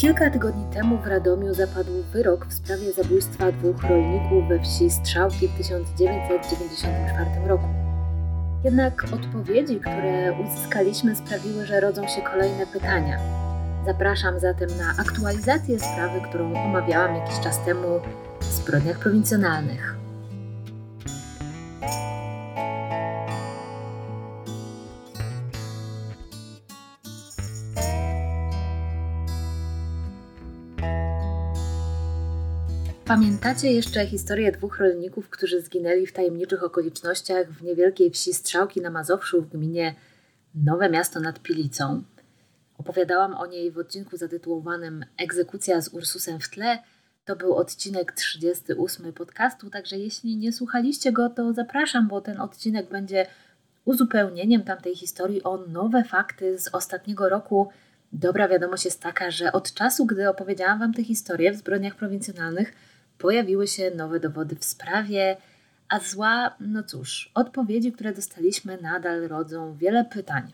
Kilka tygodni temu w Radomiu zapadł wyrok w sprawie zabójstwa dwóch rolników we wsi Strzałki w 1994 roku. Jednak odpowiedzi, które uzyskaliśmy, sprawiły, że rodzą się kolejne pytania. Zapraszam zatem na aktualizację sprawy, którą omawiałam jakiś czas temu w zbrodniach prowincjonalnych. Pamiętacie jeszcze historię dwóch rolników, którzy zginęli w tajemniczych okolicznościach w niewielkiej wsi Strzałki na Mazowszu w gminie Nowe Miasto nad Pilicą? Opowiadałam o niej w odcinku zatytułowanym Egzekucja z Ursusem w tle. To był odcinek 38 podcastu, także jeśli nie słuchaliście go, to zapraszam, bo ten odcinek będzie uzupełnieniem tamtej historii o nowe fakty z ostatniego roku. Dobra wiadomość jest taka, że od czasu, gdy opowiedziałam Wam tę historię w zbrodniach prowincjonalnych, pojawiły się nowe dowody w sprawie, a zła, no cóż, odpowiedzi, które dostaliśmy, nadal rodzą wiele pytań.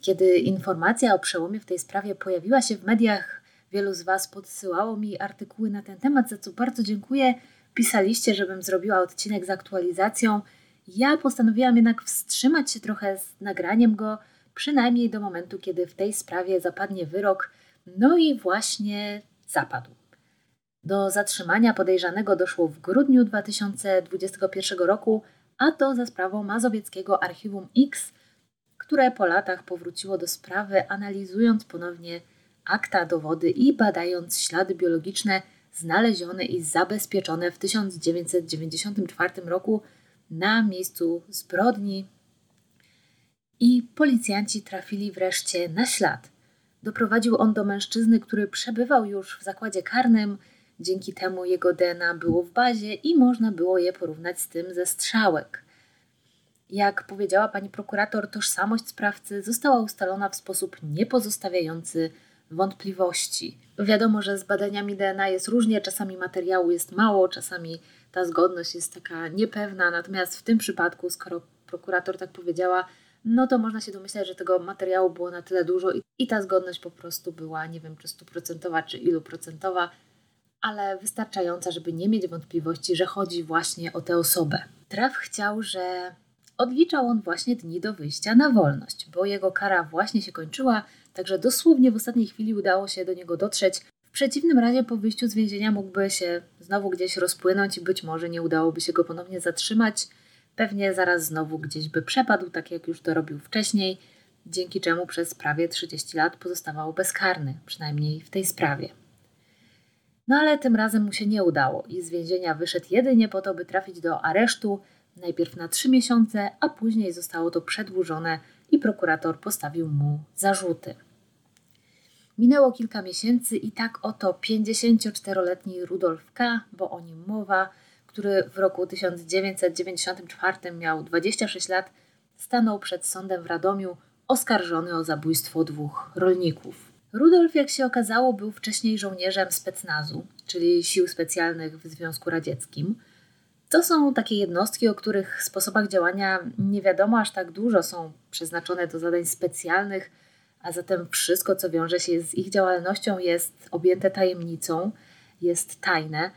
Kiedy informacja o przełomie w tej sprawie pojawiła się w mediach, wielu z Was podsyłało mi artykuły na ten temat, za co bardzo dziękuję. Pisaliście, żebym zrobiła odcinek z aktualizacją. Ja postanowiłam jednak wstrzymać się trochę z nagraniem go, przynajmniej do momentu, kiedy w tej sprawie zapadnie wyrok. No i właśnie zapadł. Do zatrzymania podejrzanego doszło w grudniu 2021 roku, a to za sprawą mazowieckiego Archiwum X, które po latach powróciło do sprawy, analizując ponownie akta, dowody i badając ślady biologiczne znalezione i zabezpieczone w 1994 roku na miejscu zbrodni. I policjanci trafili wreszcie na ślad. Doprowadził on do mężczyzny, który przebywał już w zakładzie karnym Dzięki temu jego DNA było w bazie i można było je porównać z tym ze strzałek. Jak powiedziała pani prokurator, tożsamość sprawcy została ustalona w sposób niepozostawiający wątpliwości. Wiadomo, że z badaniami DNA jest różnie, czasami materiału jest mało, czasami ta zgodność jest taka niepewna, natomiast w tym przypadku, skoro prokurator tak powiedziała, no to można się domyślać, że tego materiału było na tyle dużo i, i ta zgodność po prostu była, nie wiem, czy stuprocentowa, czy ilu procentowa ale wystarczająca, żeby nie mieć wątpliwości, że chodzi właśnie o tę osobę. Traf chciał, że odliczał on właśnie dni do wyjścia na wolność, bo jego kara właśnie się kończyła, także dosłownie w ostatniej chwili udało się do niego dotrzeć. W przeciwnym razie po wyjściu z więzienia mógłby się znowu gdzieś rozpłynąć i być może nie udałoby się go ponownie zatrzymać. Pewnie zaraz znowu gdzieś by przepadł, tak jak już to robił wcześniej, dzięki czemu przez prawie 30 lat pozostawał bezkarny, przynajmniej w tej sprawie. No ale tym razem mu się nie udało i z więzienia wyszedł jedynie po to, by trafić do aresztu, najpierw na trzy miesiące, a później zostało to przedłużone i prokurator postawił mu zarzuty. Minęło kilka miesięcy i tak oto 54-letni Rudolf K., bo o nim mowa, który w roku 1994 miał 26 lat, stanął przed sądem w Radomiu oskarżony o zabójstwo dwóch rolników. Rudolf, jak się okazało, był wcześniej żołnierzem specnazu, czyli sił specjalnych w Związku Radzieckim. To są takie jednostki, o których sposobach działania nie wiadomo aż tak dużo, są przeznaczone do zadań specjalnych, a zatem wszystko, co wiąże się z ich działalnością, jest objęte tajemnicą, jest tajne.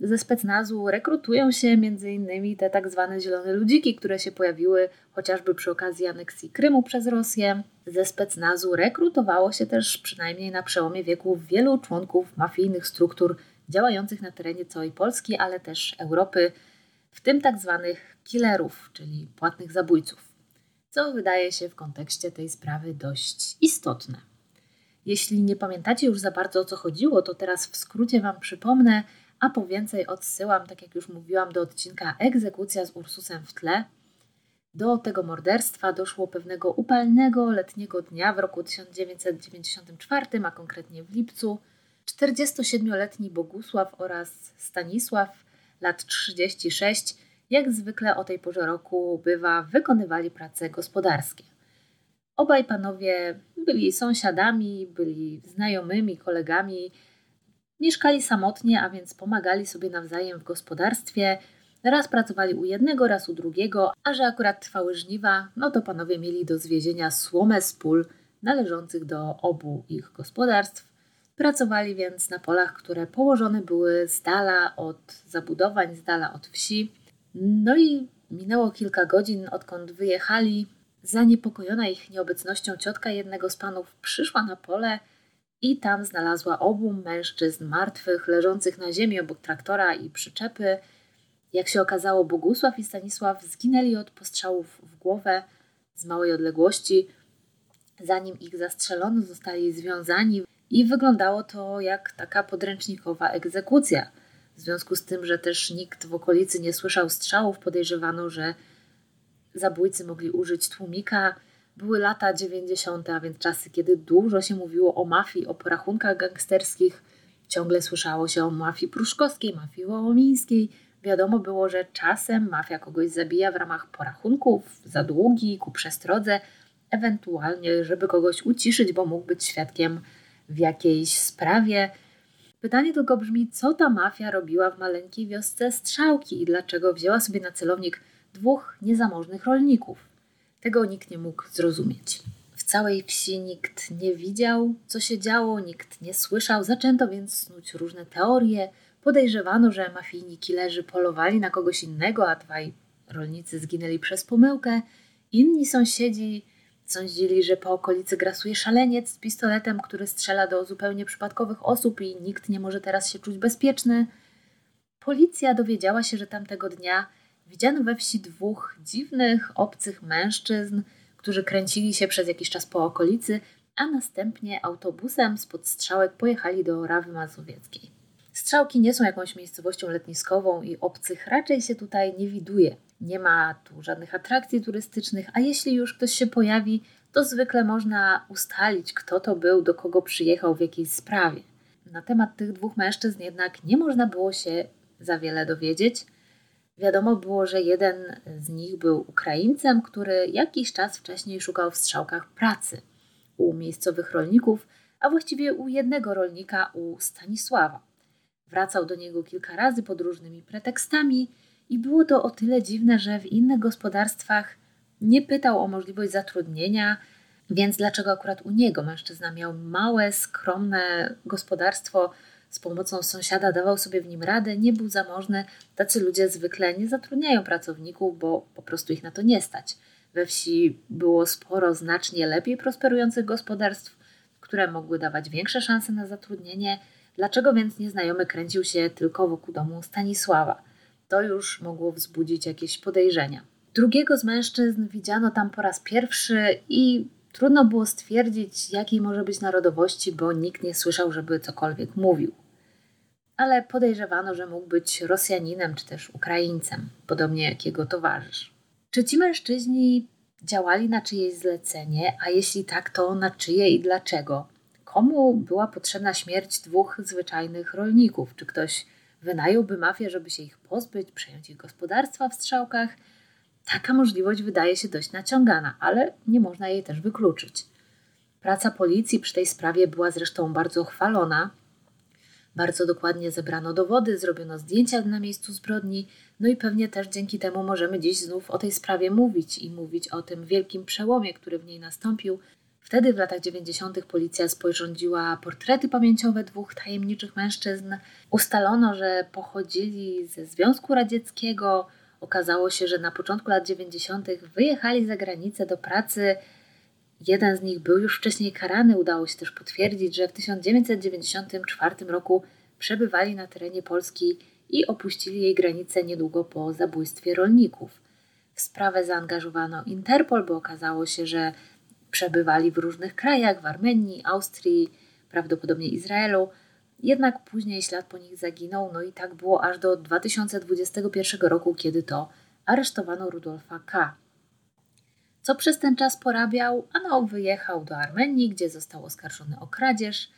Ze specnazu rekrutują się m.in. te tak zwane zielone ludziki, które się pojawiły chociażby przy okazji aneksji Krymu przez Rosję. Ze specnazu rekrutowało się też przynajmniej na przełomie wieków wielu członków mafijnych struktur działających na terenie całej Polski, ale też Europy, w tym tak zwanych killerów, czyli płatnych zabójców, co wydaje się w kontekście tej sprawy dość istotne. Jeśli nie pamiętacie już za bardzo o co chodziło, to teraz w skrócie Wam przypomnę, a po więcej odsyłam, tak jak już mówiłam, do odcinka Egzekucja z Ursusem w tle. Do tego morderstwa doszło pewnego upalnego letniego dnia w roku 1994, a konkretnie w lipcu. 47-letni Bogusław oraz Stanisław, lat 36, jak zwykle o tej porze roku bywa, wykonywali prace gospodarskie. Obaj panowie byli sąsiadami, byli znajomymi, kolegami, Mieszkali samotnie, a więc pomagali sobie nawzajem w gospodarstwie. Raz pracowali u jednego, raz u drugiego, a że akurat trwały żniwa, no to panowie mieli do zwiezienia słomę z pól należących do obu ich gospodarstw. Pracowali więc na polach, które położone były z dala od zabudowań, z dala od wsi. No i minęło kilka godzin, odkąd wyjechali. Zaniepokojona ich nieobecnością ciotka jednego z panów przyszła na pole i tam znalazła obu mężczyzn martwych, leżących na ziemi obok traktora i przyczepy. Jak się okazało, Bogusław i Stanisław zginęli od postrzałów w głowę z małej odległości. Zanim ich zastrzelono, zostali związani i wyglądało to jak taka podręcznikowa egzekucja. W związku z tym, że też nikt w okolicy nie słyszał strzałów, podejrzewano, że zabójcy mogli użyć tłumika. Były lata 90., a więc czasy, kiedy dużo się mówiło o mafii, o porachunkach gangsterskich. Ciągle słyszało się o mafii pruszkowskiej, mafii wołomińskiej. Wiadomo było, że czasem mafia kogoś zabija w ramach porachunków, za długi, ku przestrodze, ewentualnie, żeby kogoś uciszyć, bo mógł być świadkiem w jakiejś sprawie. Pytanie tylko brzmi, co ta mafia robiła w maleńkiej wiosce Strzałki i dlaczego wzięła sobie na celownik dwóch niezamożnych rolników. Tego nikt nie mógł zrozumieć. W całej wsi nikt nie widział, co się działo, nikt nie słyszał. Zaczęto więc snuć różne teorie. Podejrzewano, że mafijni killerzy polowali na kogoś innego, a dwaj rolnicy zginęli przez pomyłkę. Inni sąsiedzi Sądzili, że po okolicy grasuje szaleniec z pistoletem, który strzela do zupełnie przypadkowych osób i nikt nie może teraz się czuć bezpieczny. Policja dowiedziała się, że tamtego dnia widziano we wsi dwóch dziwnych, obcych mężczyzn, którzy kręcili się przez jakiś czas po okolicy, a następnie autobusem spod strzałek pojechali do Rawy Mazowieckiej. Strzałki nie są jakąś miejscowością letniskową i obcych raczej się tutaj nie widuje. Nie ma tu żadnych atrakcji turystycznych, a jeśli już ktoś się pojawi, to zwykle można ustalić, kto to był, do kogo przyjechał w jakiejś sprawie. Na temat tych dwóch mężczyzn jednak nie można było się za wiele dowiedzieć. Wiadomo było, że jeden z nich był Ukraińcem, który jakiś czas wcześniej szukał w strzałkach pracy u miejscowych rolników, a właściwie u jednego rolnika, u Stanisława. Wracał do niego kilka razy pod różnymi pretekstami i było to o tyle dziwne, że w innych gospodarstwach nie pytał o możliwość zatrudnienia, więc dlaczego akurat u niego mężczyzna miał małe, skromne gospodarstwo, z pomocą sąsiada dawał sobie w nim radę, nie był zamożny. Tacy ludzie zwykle nie zatrudniają pracowników, bo po prostu ich na to nie stać. We wsi było sporo znacznie lepiej prosperujących gospodarstw, które mogły dawać większe szanse na zatrudnienie. Dlaczego więc nieznajomy kręcił się tylko wokół domu Stanisława? To już mogło wzbudzić jakieś podejrzenia. Drugiego z mężczyzn widziano tam po raz pierwszy i trudno było stwierdzić, jakiej może być narodowości, bo nikt nie słyszał, żeby cokolwiek mówił. Ale podejrzewano, że mógł być Rosjaninem czy też Ukraińcem, podobnie jak jego towarzysz. Czy ci mężczyźni działali na czyjeś zlecenie, a jeśli tak, to na czyje i dlaczego? Komu była potrzebna śmierć dwóch zwyczajnych rolników? Czy ktoś wynająłby mafię, żeby się ich pozbyć, przejąć ich gospodarstwa w strzałkach. Taka możliwość wydaje się dość naciągana, ale nie można jej też wykluczyć. Praca policji przy tej sprawie była zresztą bardzo chwalona. Bardzo dokładnie zebrano dowody, zrobiono zdjęcia na miejscu zbrodni, no i pewnie też dzięki temu możemy dziś znów o tej sprawie mówić i mówić o tym wielkim przełomie, który w niej nastąpił, Wtedy w latach 90. policja sporządziła portrety pamięciowe dwóch tajemniczych mężczyzn. Ustalono, że pochodzili ze Związku Radzieckiego. Okazało się, że na początku lat 90. wyjechali za granicę do pracy. Jeden z nich był już wcześniej karany. Udało się też potwierdzić, że w 1994 roku przebywali na terenie Polski i opuścili jej granice niedługo po zabójstwie rolników. W sprawę zaangażowano Interpol, bo okazało się, że przebywali w różnych krajach, w Armenii, Austrii, prawdopodobnie Izraelu. Jednak później ślad po nich zaginął, no i tak było aż do 2021 roku, kiedy to aresztowano Rudolfa K. Co przez ten czas porabiał? Ano, wyjechał do Armenii, gdzie został oskarżony o kradzież.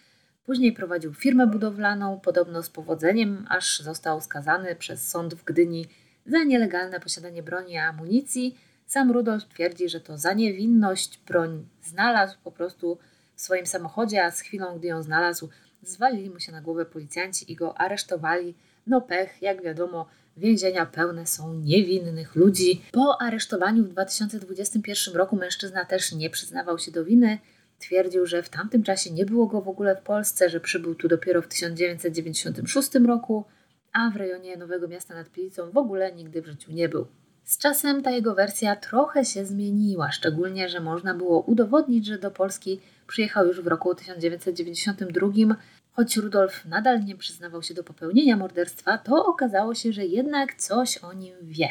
Później prowadził firmę budowlaną, podobno z powodzeniem, aż został skazany przez sąd w Gdyni za nielegalne posiadanie broni i amunicji sam Rudolf twierdzi, że to za niewinność broń znalazł po prostu w swoim samochodzie, a z chwilą, gdy ją znalazł, zwalili mu się na głowę policjanci i go aresztowali. No pech, jak wiadomo, więzienia pełne są niewinnych ludzi. Po aresztowaniu w 2021 roku mężczyzna też nie przyznawał się do winy. Twierdził, że w tamtym czasie nie było go w ogóle w Polsce, że przybył tu dopiero w 1996 roku, a w rejonie Nowego Miasta nad Pilicą w ogóle nigdy w życiu nie był. Z czasem ta jego wersja trochę się zmieniła, szczególnie, że można było udowodnić, że do Polski przyjechał już w roku 1992. Choć Rudolf nadal nie przyznawał się do popełnienia morderstwa, to okazało się, że jednak coś o nim wie.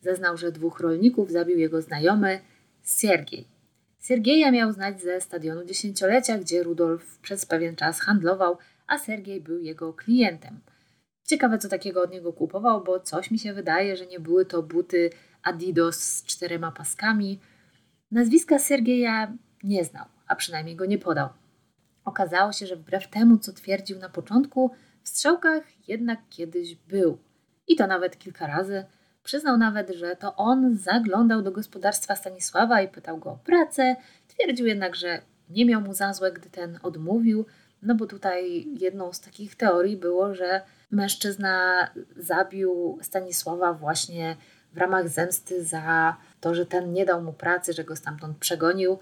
Zeznał, że dwóch rolników zabił jego znajomy Siergiej. Siergieja miał znać ze stadionu dziesięciolecia, gdzie Rudolf przez pewien czas handlował, a Sergiej był jego klientem. Ciekawe, co takiego od niego kupował, bo coś mi się wydaje, że nie były to buty Adidas z czterema paskami. Nazwiska Sergieja nie znał, a przynajmniej go nie podał. Okazało się, że wbrew temu, co twierdził na początku, w strzałkach jednak kiedyś był. I to nawet kilka razy. Przyznał nawet, że to on zaglądał do gospodarstwa Stanisława i pytał go o pracę. Twierdził jednak, że nie miał mu za złe, gdy ten odmówił, no bo tutaj jedną z takich teorii było, że mężczyzna zabił Stanisława właśnie w ramach zemsty za to, że ten nie dał mu pracy, że go stamtąd przegonił.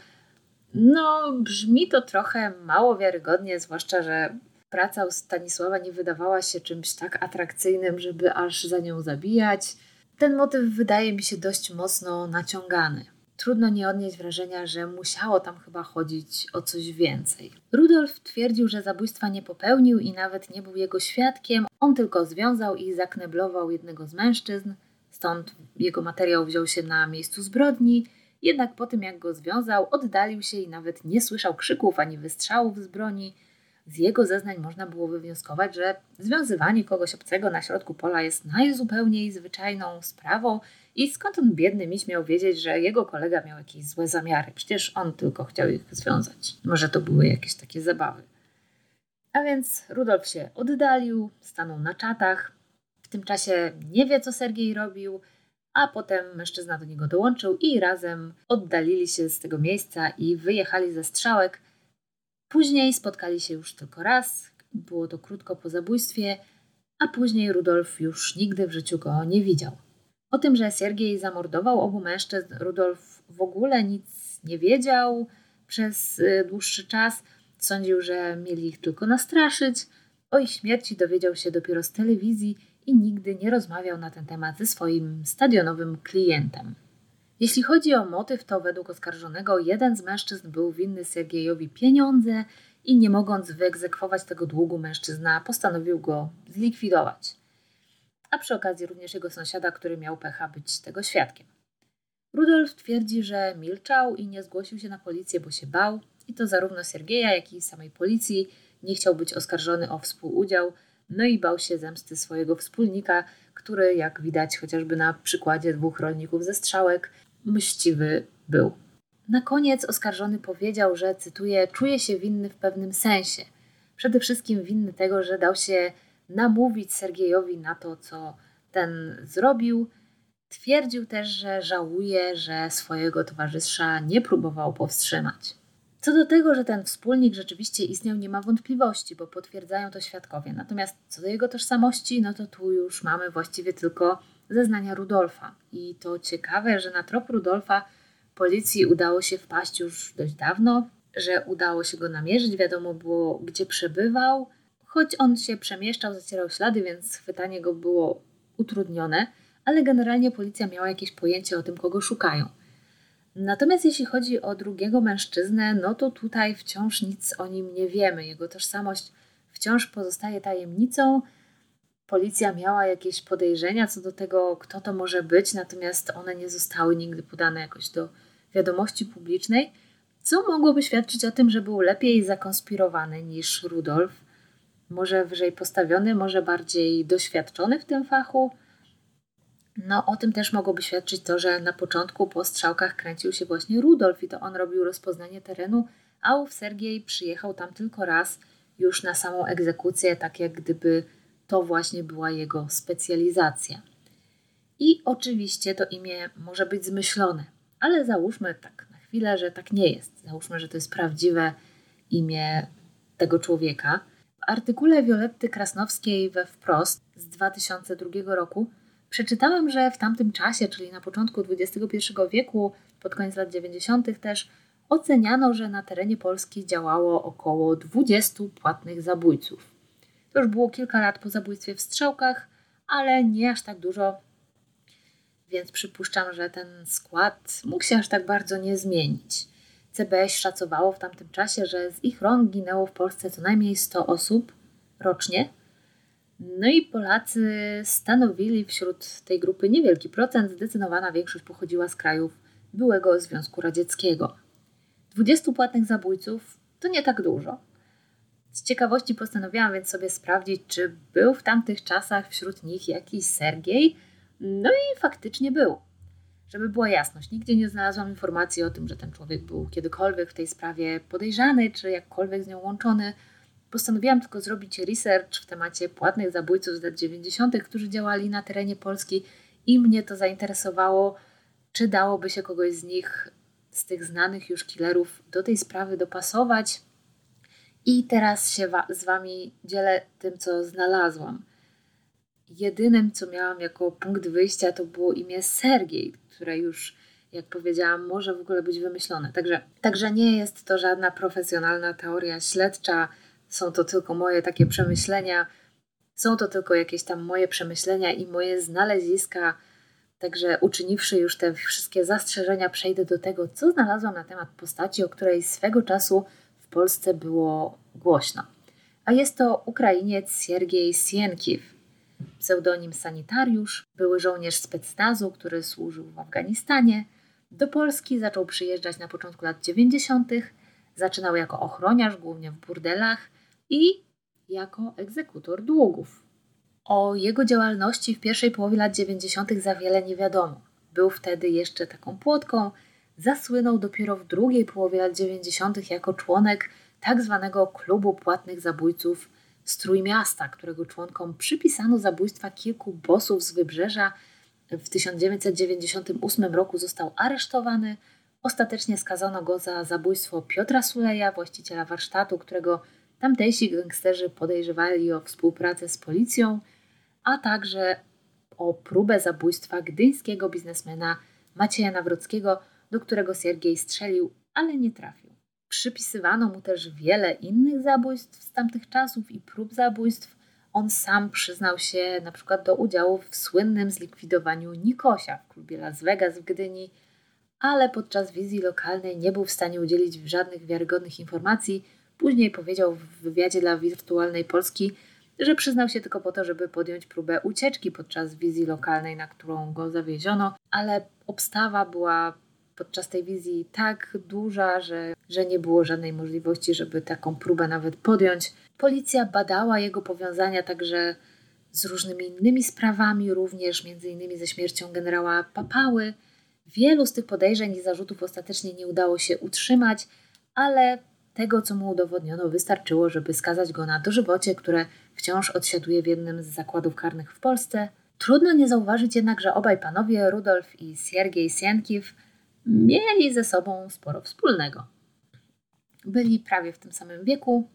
No, brzmi to trochę mało wiarygodnie, zwłaszcza, że praca u Stanisława nie wydawała się czymś tak atrakcyjnym, żeby aż za nią zabijać. Ten motyw wydaje mi się dość mocno naciągany. Trudno nie odnieść wrażenia, że musiało tam chyba chodzić o coś więcej. Rudolf twierdził, że zabójstwa nie popełnił i nawet nie był jego świadkiem. On tylko związał i zakneblował jednego z mężczyzn, stąd jego materiał wziął się na miejscu zbrodni. Jednak po tym, jak go związał, oddalił się i nawet nie słyszał krzyków ani wystrzałów z broni. Z jego zeznań można było wywnioskować, że związywanie kogoś obcego na środku pola jest najzupełniej zwyczajną sprawą i skąd on biedny miś miał wiedzieć, że jego kolega miał jakieś złe zamiary? Przecież on tylko chciał ich związać. Może to były jakieś takie zabawy. A więc Rudolf się oddalił, stanął na czatach. W tym czasie nie wie, co Sergiej robił, a potem mężczyzna do niego dołączył i razem oddalili się z tego miejsca i wyjechali ze strzałek. Później spotkali się już tylko raz, było to krótko po zabójstwie, a później Rudolf już nigdy w życiu go nie widział. O tym, że Siergiej zamordował obu mężczyzn, Rudolf w ogóle nic nie wiedział przez y, dłuższy czas. Sądził, że mieli ich tylko nastraszyć. O ich śmierci dowiedział się dopiero z telewizji i nigdy nie rozmawiał na ten temat ze swoim stadionowym klientem. Jeśli chodzi o motyw, to według oskarżonego jeden z mężczyzn był winny Sergiejowi pieniądze i nie mogąc wyegzekwować tego długu, mężczyzna postanowił go zlikwidować a przy okazji również jego sąsiada, który miał pecha być tego świadkiem. Rudolf twierdzi, że milczał i nie zgłosił się na policję, bo się bał, i to zarówno Sergeja, jak i samej policji. Nie chciał być oskarżony o współudział, no i bał się zemsty swojego wspólnika, który, jak widać chociażby na przykładzie dwóch rolników ze strzałek, mściwy był. Na koniec oskarżony powiedział, że, cytuję, czuje się winny w pewnym sensie. Przede wszystkim winny tego, że dał się namówić Sergiejowi na to, co ten zrobił. Twierdził też, że żałuje, że swojego towarzysza nie próbował powstrzymać. Co do tego, że ten wspólnik rzeczywiście istniał, nie ma wątpliwości, bo potwierdzają to świadkowie. Natomiast co do jego tożsamości, no to tu już mamy właściwie tylko zeznania Rudolfa. I to ciekawe, że na trop Rudolfa policji udało się wpaść już dość dawno, że udało się go namierzyć, wiadomo było, gdzie przebywał, Choć on się przemieszczał, zacierał ślady, więc chwytanie go było utrudnione, ale generalnie policja miała jakieś pojęcie o tym, kogo szukają. Natomiast jeśli chodzi o drugiego mężczyznę, no to tutaj wciąż nic o nim nie wiemy. Jego tożsamość wciąż pozostaje tajemnicą. Policja miała jakieś podejrzenia co do tego, kto to może być, natomiast one nie zostały nigdy podane jakoś do wiadomości publicznej, co mogłoby świadczyć o tym, że był lepiej zakonspirowany niż Rudolf może wyżej postawiony, może bardziej doświadczony w tym fachu. No, o tym też mogłoby świadczyć to, że na początku po strzałkach kręcił się właśnie Rudolf i to on robił rozpoznanie terenu, a ów Sergiej przyjechał tam tylko raz już na samą egzekucję, tak jak gdyby to właśnie była jego specjalizacja. I oczywiście to imię może być zmyślone, ale załóżmy tak na chwilę, że tak nie jest. Załóżmy, że to jest prawdziwe imię tego człowieka artykule Violetty Krasnowskiej we Wprost z 2002 roku przeczytałam, że w tamtym czasie, czyli na początku XXI wieku, pod koniec lat 90. też, oceniano, że na terenie Polski działało około 20 płatnych zabójców. To już było kilka lat po zabójstwie w Strzałkach, ale nie aż tak dużo, więc przypuszczam, że ten skład mógł się aż tak bardzo nie zmienić. CBS szacowało w tamtym czasie, że z ich rąk ginęło w Polsce co najmniej 100 osób rocznie. No i Polacy stanowili wśród tej grupy niewielki procent, zdecydowana większość pochodziła z krajów byłego Związku Radzieckiego. 20 płatnych zabójców to nie tak dużo. Z ciekawości postanowiłam więc sobie sprawdzić, czy był w tamtych czasach wśród nich jakiś Sergiej. No i faktycznie był. Żeby była jasność, nigdzie nie znalazłam informacji o tym, że ten człowiek był kiedykolwiek w tej sprawie podejrzany, czy jakkolwiek z nią łączony. Postanowiłam tylko zrobić research w temacie płatnych zabójców z lat 90., którzy działali na terenie Polski i mnie to zainteresowało, czy dałoby się kogoś z nich, z tych znanych już killerów, do tej sprawy dopasować. I teraz się wa z Wami dzielę tym, co znalazłam. Jedynym, co miałam jako punkt wyjścia, to było imię Sergiej, które już, jak powiedziałam, może w ogóle być wymyślone. Także, także nie jest to żadna profesjonalna teoria śledcza, są to tylko moje takie przemyślenia, są to tylko jakieś tam moje przemyślenia i moje znaleziska. Także uczyniwszy już te wszystkie zastrzeżenia, przejdę do tego, co znalazłam na temat postaci, o której swego czasu Polsce było głośno. A jest to Ukrainiec Siergiej Sienkiw, pseudonim sanitariusz, były żołnierz specnazu, który służył w Afganistanie. Do Polski zaczął przyjeżdżać na początku lat 90. Zaczynał jako ochroniarz, głównie w burdelach i jako egzekutor długów. O jego działalności w pierwszej połowie lat 90. za wiele nie wiadomo. Był wtedy jeszcze taką płotką. Zasłynął dopiero w drugiej połowie lat 90. jako członek tak zwanego klubu płatnych zabójców strój miasta, którego członkom przypisano zabójstwa kilku bossów z wybrzeża. W 1998 roku został aresztowany. Ostatecznie skazano go za zabójstwo Piotra Suleja, właściciela warsztatu, którego tamtejsi gangsterzy podejrzewali o współpracę z policją, a także o próbę zabójstwa gdyńskiego biznesmena Macieja Nawrockiego, do którego Siergiej strzelił, ale nie trafił. Przypisywano mu też wiele innych zabójstw z tamtych czasów i prób zabójstw. On sam przyznał się na przykład do udziału w słynnym zlikwidowaniu Nikosia w klubie Las Vegas w Gdyni, ale podczas wizji lokalnej nie był w stanie udzielić żadnych wiarygodnych informacji. Później powiedział w wywiadzie dla Wirtualnej Polski, że przyznał się tylko po to, żeby podjąć próbę ucieczki podczas wizji lokalnej, na którą go zawieziono, ale obstawa była podczas tej wizji tak duża, że, że nie było żadnej możliwości, żeby taką próbę nawet podjąć. Policja badała jego powiązania także z różnymi innymi sprawami, również między innymi ze śmiercią generała Papały. Wielu z tych podejrzeń i zarzutów ostatecznie nie udało się utrzymać, ale tego, co mu udowodniono, wystarczyło, żeby skazać go na dożywocie, które wciąż odsiaduje w jednym z zakładów karnych w Polsce. Trudno nie zauważyć jednak, że obaj panowie, Rudolf i Siergiej Sienkiw, mieli ze sobą sporo wspólnego. Byli prawie w tym samym wieku,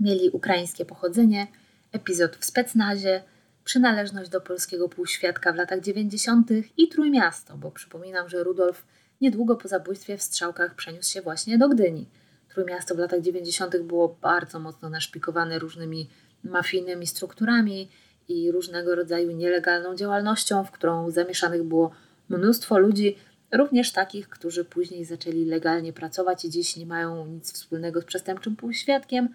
mieli ukraińskie pochodzenie, epizod w specnazie, przynależność do polskiego półświadka w latach 90. i Trójmiasto, bo przypominam, że Rudolf niedługo po zabójstwie w Strzałkach przeniósł się właśnie do Gdyni. Trójmiasto w latach 90. było bardzo mocno naszpikowane różnymi mafijnymi strukturami i różnego rodzaju nielegalną działalnością, w którą zamieszanych było mnóstwo ludzi, Również takich, którzy później zaczęli legalnie pracować i dziś nie mają nic wspólnego z przestępczym półświadkiem,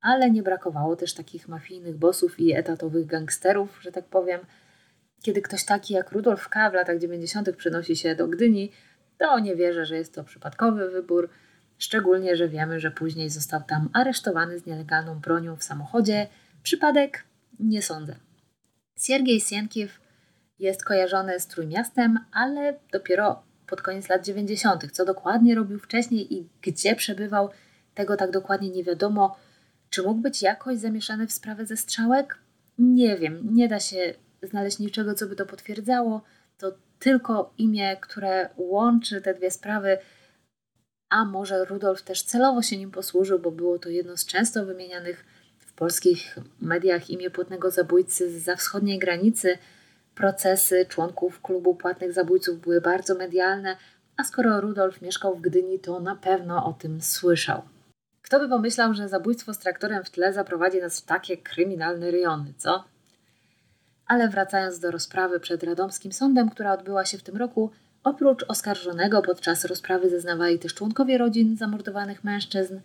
ale nie brakowało też takich mafijnych bossów i etatowych gangsterów, że tak powiem. Kiedy ktoś taki jak Rudolf K. w latach 90. przenosi się do Gdyni, to nie wierzę, że jest to przypadkowy wybór, szczególnie, że wiemy, że później został tam aresztowany z nielegalną bronią w samochodzie. Przypadek? Nie sądzę. Siergiej Sienkiew jest kojarzony z Trójmiastem, ale dopiero pod koniec lat 90. Co dokładnie robił wcześniej i gdzie przebywał, tego tak dokładnie nie wiadomo. Czy mógł być jakoś zamieszany w sprawę ze strzałek? Nie wiem, nie da się znaleźć niczego, co by to potwierdzało. To tylko imię, które łączy te dwie sprawy. A może Rudolf też celowo się nim posłużył, bo było to jedno z często wymienianych w polskich mediach imię płatnego zabójcy za wschodniej granicy procesy członków klubu płatnych zabójców były bardzo medialne, a skoro Rudolf mieszkał w Gdyni, to na pewno o tym słyszał. Kto by pomyślał, że zabójstwo z traktorem w tle zaprowadzi nas w takie kryminalne rejony, co? Ale wracając do rozprawy przed radomskim sądem, która odbyła się w tym roku, oprócz oskarżonego podczas rozprawy zeznawali też członkowie rodzin zamordowanych mężczyzn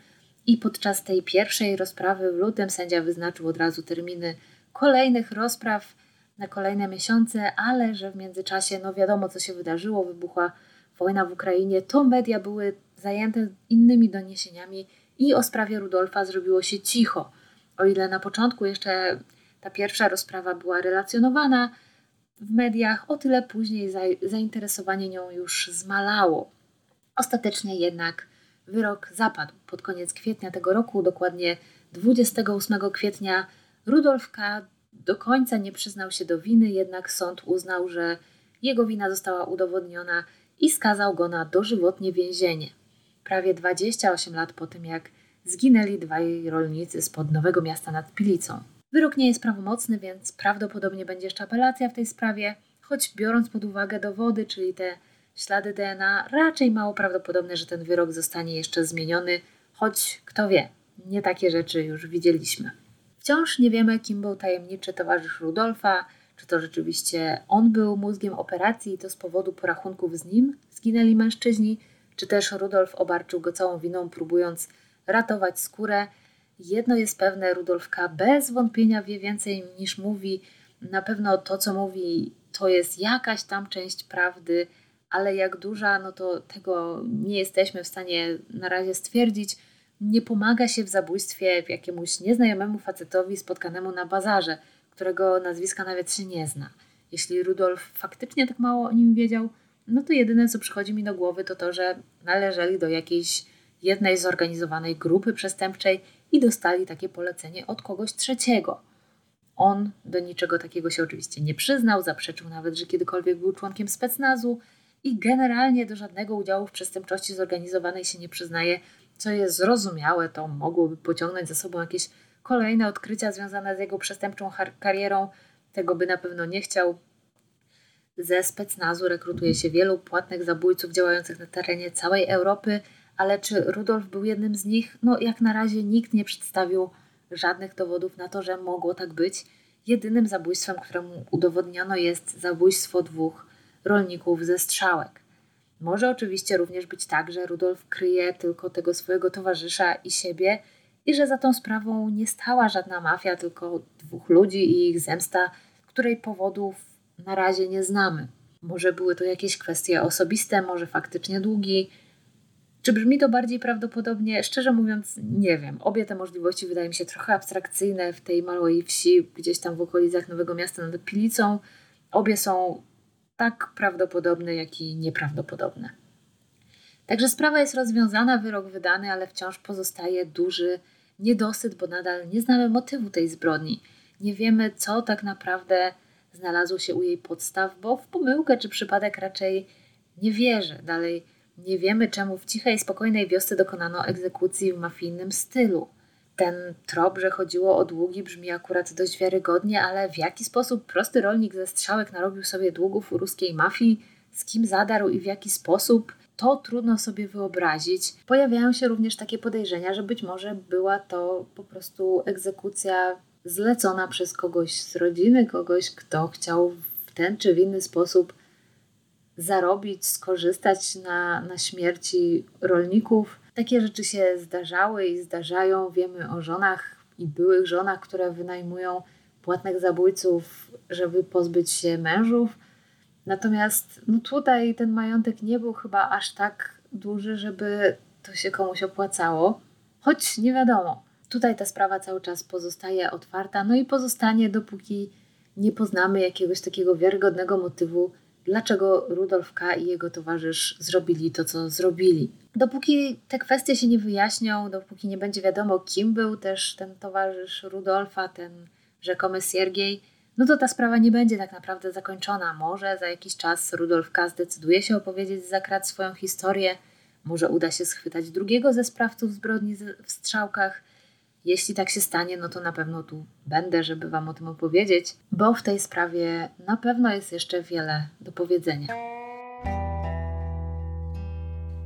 i podczas tej pierwszej rozprawy w lutym sędzia wyznaczył od razu terminy kolejnych rozpraw na kolejne miesiące, ale że w międzyczasie, no wiadomo co się wydarzyło, wybuchła wojna w Ukrainie, to media były zajęte innymi doniesieniami i o sprawie Rudolfa zrobiło się cicho. O ile na początku jeszcze ta pierwsza rozprawa była relacjonowana w mediach, o tyle później zainteresowanie nią już zmalało. Ostatecznie jednak wyrok zapadł pod koniec kwietnia tego roku, dokładnie 28 kwietnia. Rudolf K. do końca nie przyznał się do winy, jednak sąd uznał, że jego wina została udowodniona i skazał go na dożywotnie więzienie. Prawie 28 lat po tym, jak zginęli dwaj rolnicy spod Nowego Miasta nad Pilicą. Wyrok nie jest prawomocny, więc prawdopodobnie będzie jeszcze apelacja w tej sprawie, choć biorąc pod uwagę dowody, czyli te ślady DNA, raczej mało prawdopodobne, że ten wyrok zostanie jeszcze zmieniony, choć kto wie, nie takie rzeczy już widzieliśmy. Wciąż nie wiemy, kim był tajemniczy towarzysz Rudolfa, czy to rzeczywiście on był mózgiem operacji i to z powodu porachunków z nim zginęli mężczyźni, czy też Rudolf obarczył go całą winą, próbując ratować skórę. Jedno jest pewne, Rudolf K. bez wątpienia wie więcej niż mówi. Na pewno to, co mówi, to jest jakaś tam część prawdy, ale jak duża, no to tego nie jesteśmy w stanie na razie stwierdzić. Nie pomaga się w zabójstwie jakiemuś nieznajomemu facetowi spotkanemu na bazarze, którego nazwiska nawet się nie zna. Jeśli Rudolf faktycznie tak mało o nim wiedział, no to jedyne, co przychodzi mi do głowy, to to, że należeli do jakiejś jednej zorganizowanej grupy przestępczej i dostali takie polecenie od kogoś trzeciego. On do niczego takiego się oczywiście nie przyznał, zaprzeczył nawet, że kiedykolwiek był członkiem specnazu i generalnie do żadnego udziału w przestępczości zorganizowanej się nie przyznaje, co jest zrozumiałe, to mogłoby pociągnąć za sobą jakieś kolejne odkrycia związane z jego przestępczą karierą. Tego by na pewno nie chciał. Ze specnazu rekrutuje się wielu płatnych zabójców działających na terenie całej Europy, ale czy Rudolf był jednym z nich? No, jak na razie nikt nie przedstawił żadnych dowodów na to, że mogło tak być. Jedynym zabójstwem, któremu udowodniono, jest zabójstwo dwóch rolników ze strzałek. Może oczywiście również być tak, że Rudolf kryje tylko tego swojego towarzysza i siebie i że za tą sprawą nie stała żadna mafia, tylko dwóch ludzi i ich zemsta, której powodów na razie nie znamy. Może były to jakieś kwestie osobiste, może faktycznie długi. Czy brzmi to bardziej prawdopodobnie? Szczerze mówiąc, nie wiem. Obie te możliwości wydają mi się trochę abstrakcyjne w tej małej wsi, gdzieś tam w okolicach Nowego Miasta nad Pilicą. Obie są tak prawdopodobne, jak i nieprawdopodobne. Także sprawa jest rozwiązana, wyrok wydany, ale wciąż pozostaje duży niedosyt, bo nadal nie znamy motywu tej zbrodni. Nie wiemy, co tak naprawdę znalazło się u jej podstaw, bo w pomyłkę czy przypadek raczej nie wierzę. Dalej nie wiemy, czemu w cichej, spokojnej wiosce dokonano egzekucji w mafijnym stylu. Ten trop, że chodziło o długi, brzmi akurat dość wiarygodnie, ale w jaki sposób prosty rolnik ze strzałek narobił sobie długów u ruskiej mafii, z kim zadarł i w jaki sposób, to trudno sobie wyobrazić. Pojawiają się również takie podejrzenia, że być może była to po prostu egzekucja zlecona przez kogoś z rodziny, kogoś, kto chciał w ten czy w inny sposób zarobić, skorzystać na, na śmierci rolników. Takie rzeczy się zdarzały i zdarzają. Wiemy o żonach i byłych żonach, które wynajmują płatnych zabójców, żeby pozbyć się mężów. Natomiast no tutaj ten majątek nie był chyba aż tak duży, żeby to się komuś opłacało, choć nie wiadomo. Tutaj ta sprawa cały czas pozostaje otwarta, no i pozostanie, dopóki nie poznamy jakiegoś takiego wiarygodnego motywu, dlaczego Rudolf K. i jego towarzysz zrobili to, co zrobili. Dopóki te kwestie się nie wyjaśnią, dopóki nie będzie wiadomo, kim był też ten towarzysz Rudolfa, ten rzekomy Siergiej, no to ta sprawa nie będzie tak naprawdę zakończona. Może za jakiś czas Rudolf K. zdecyduje się opowiedzieć za krat swoją historię, może uda się schwytać drugiego ze sprawców zbrodni w strzałkach. Jeśli tak się stanie, no to na pewno tu będę, żeby Wam o tym opowiedzieć, bo w tej sprawie na pewno jest jeszcze wiele do powiedzenia.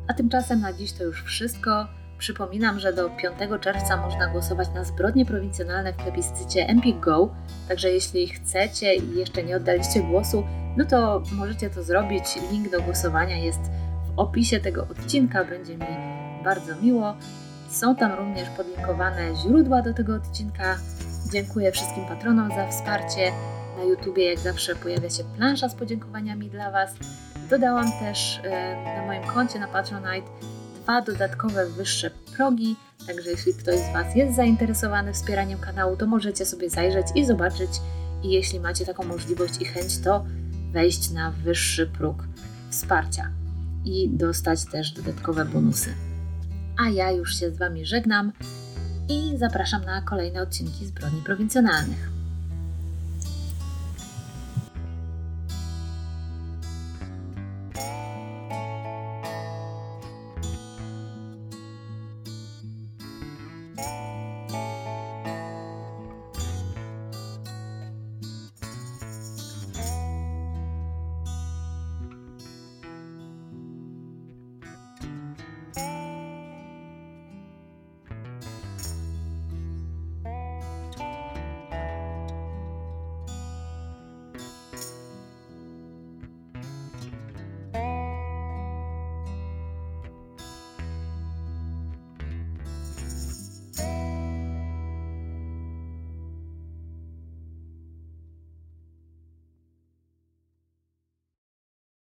A tymczasem na dziś to już wszystko. Przypominam, że do 5 czerwca można głosować na zbrodnie prowincjonalne w plebiscycie Empik Go, także jeśli chcecie i jeszcze nie oddaliście głosu, no to możecie to zrobić. Link do głosowania jest w opisie tego odcinka, będzie mi bardzo miło. Są tam również podlinkowane źródła do tego odcinka. Dziękuję wszystkim patronom za wsparcie. Na YouTubie jak zawsze pojawia się plansza z podziękowaniami dla Was. Dodałam też e, na moim koncie na Patronite dwa dodatkowe wyższe progi, także jeśli ktoś z Was jest zainteresowany wspieraniem kanału, to możecie sobie zajrzeć i zobaczyć i jeśli macie taką możliwość i chęć, to wejść na wyższy próg wsparcia i dostać też dodatkowe bonusy. A ja już się z Wami żegnam i zapraszam na kolejne odcinki Zbrodni Prowincjonalnych.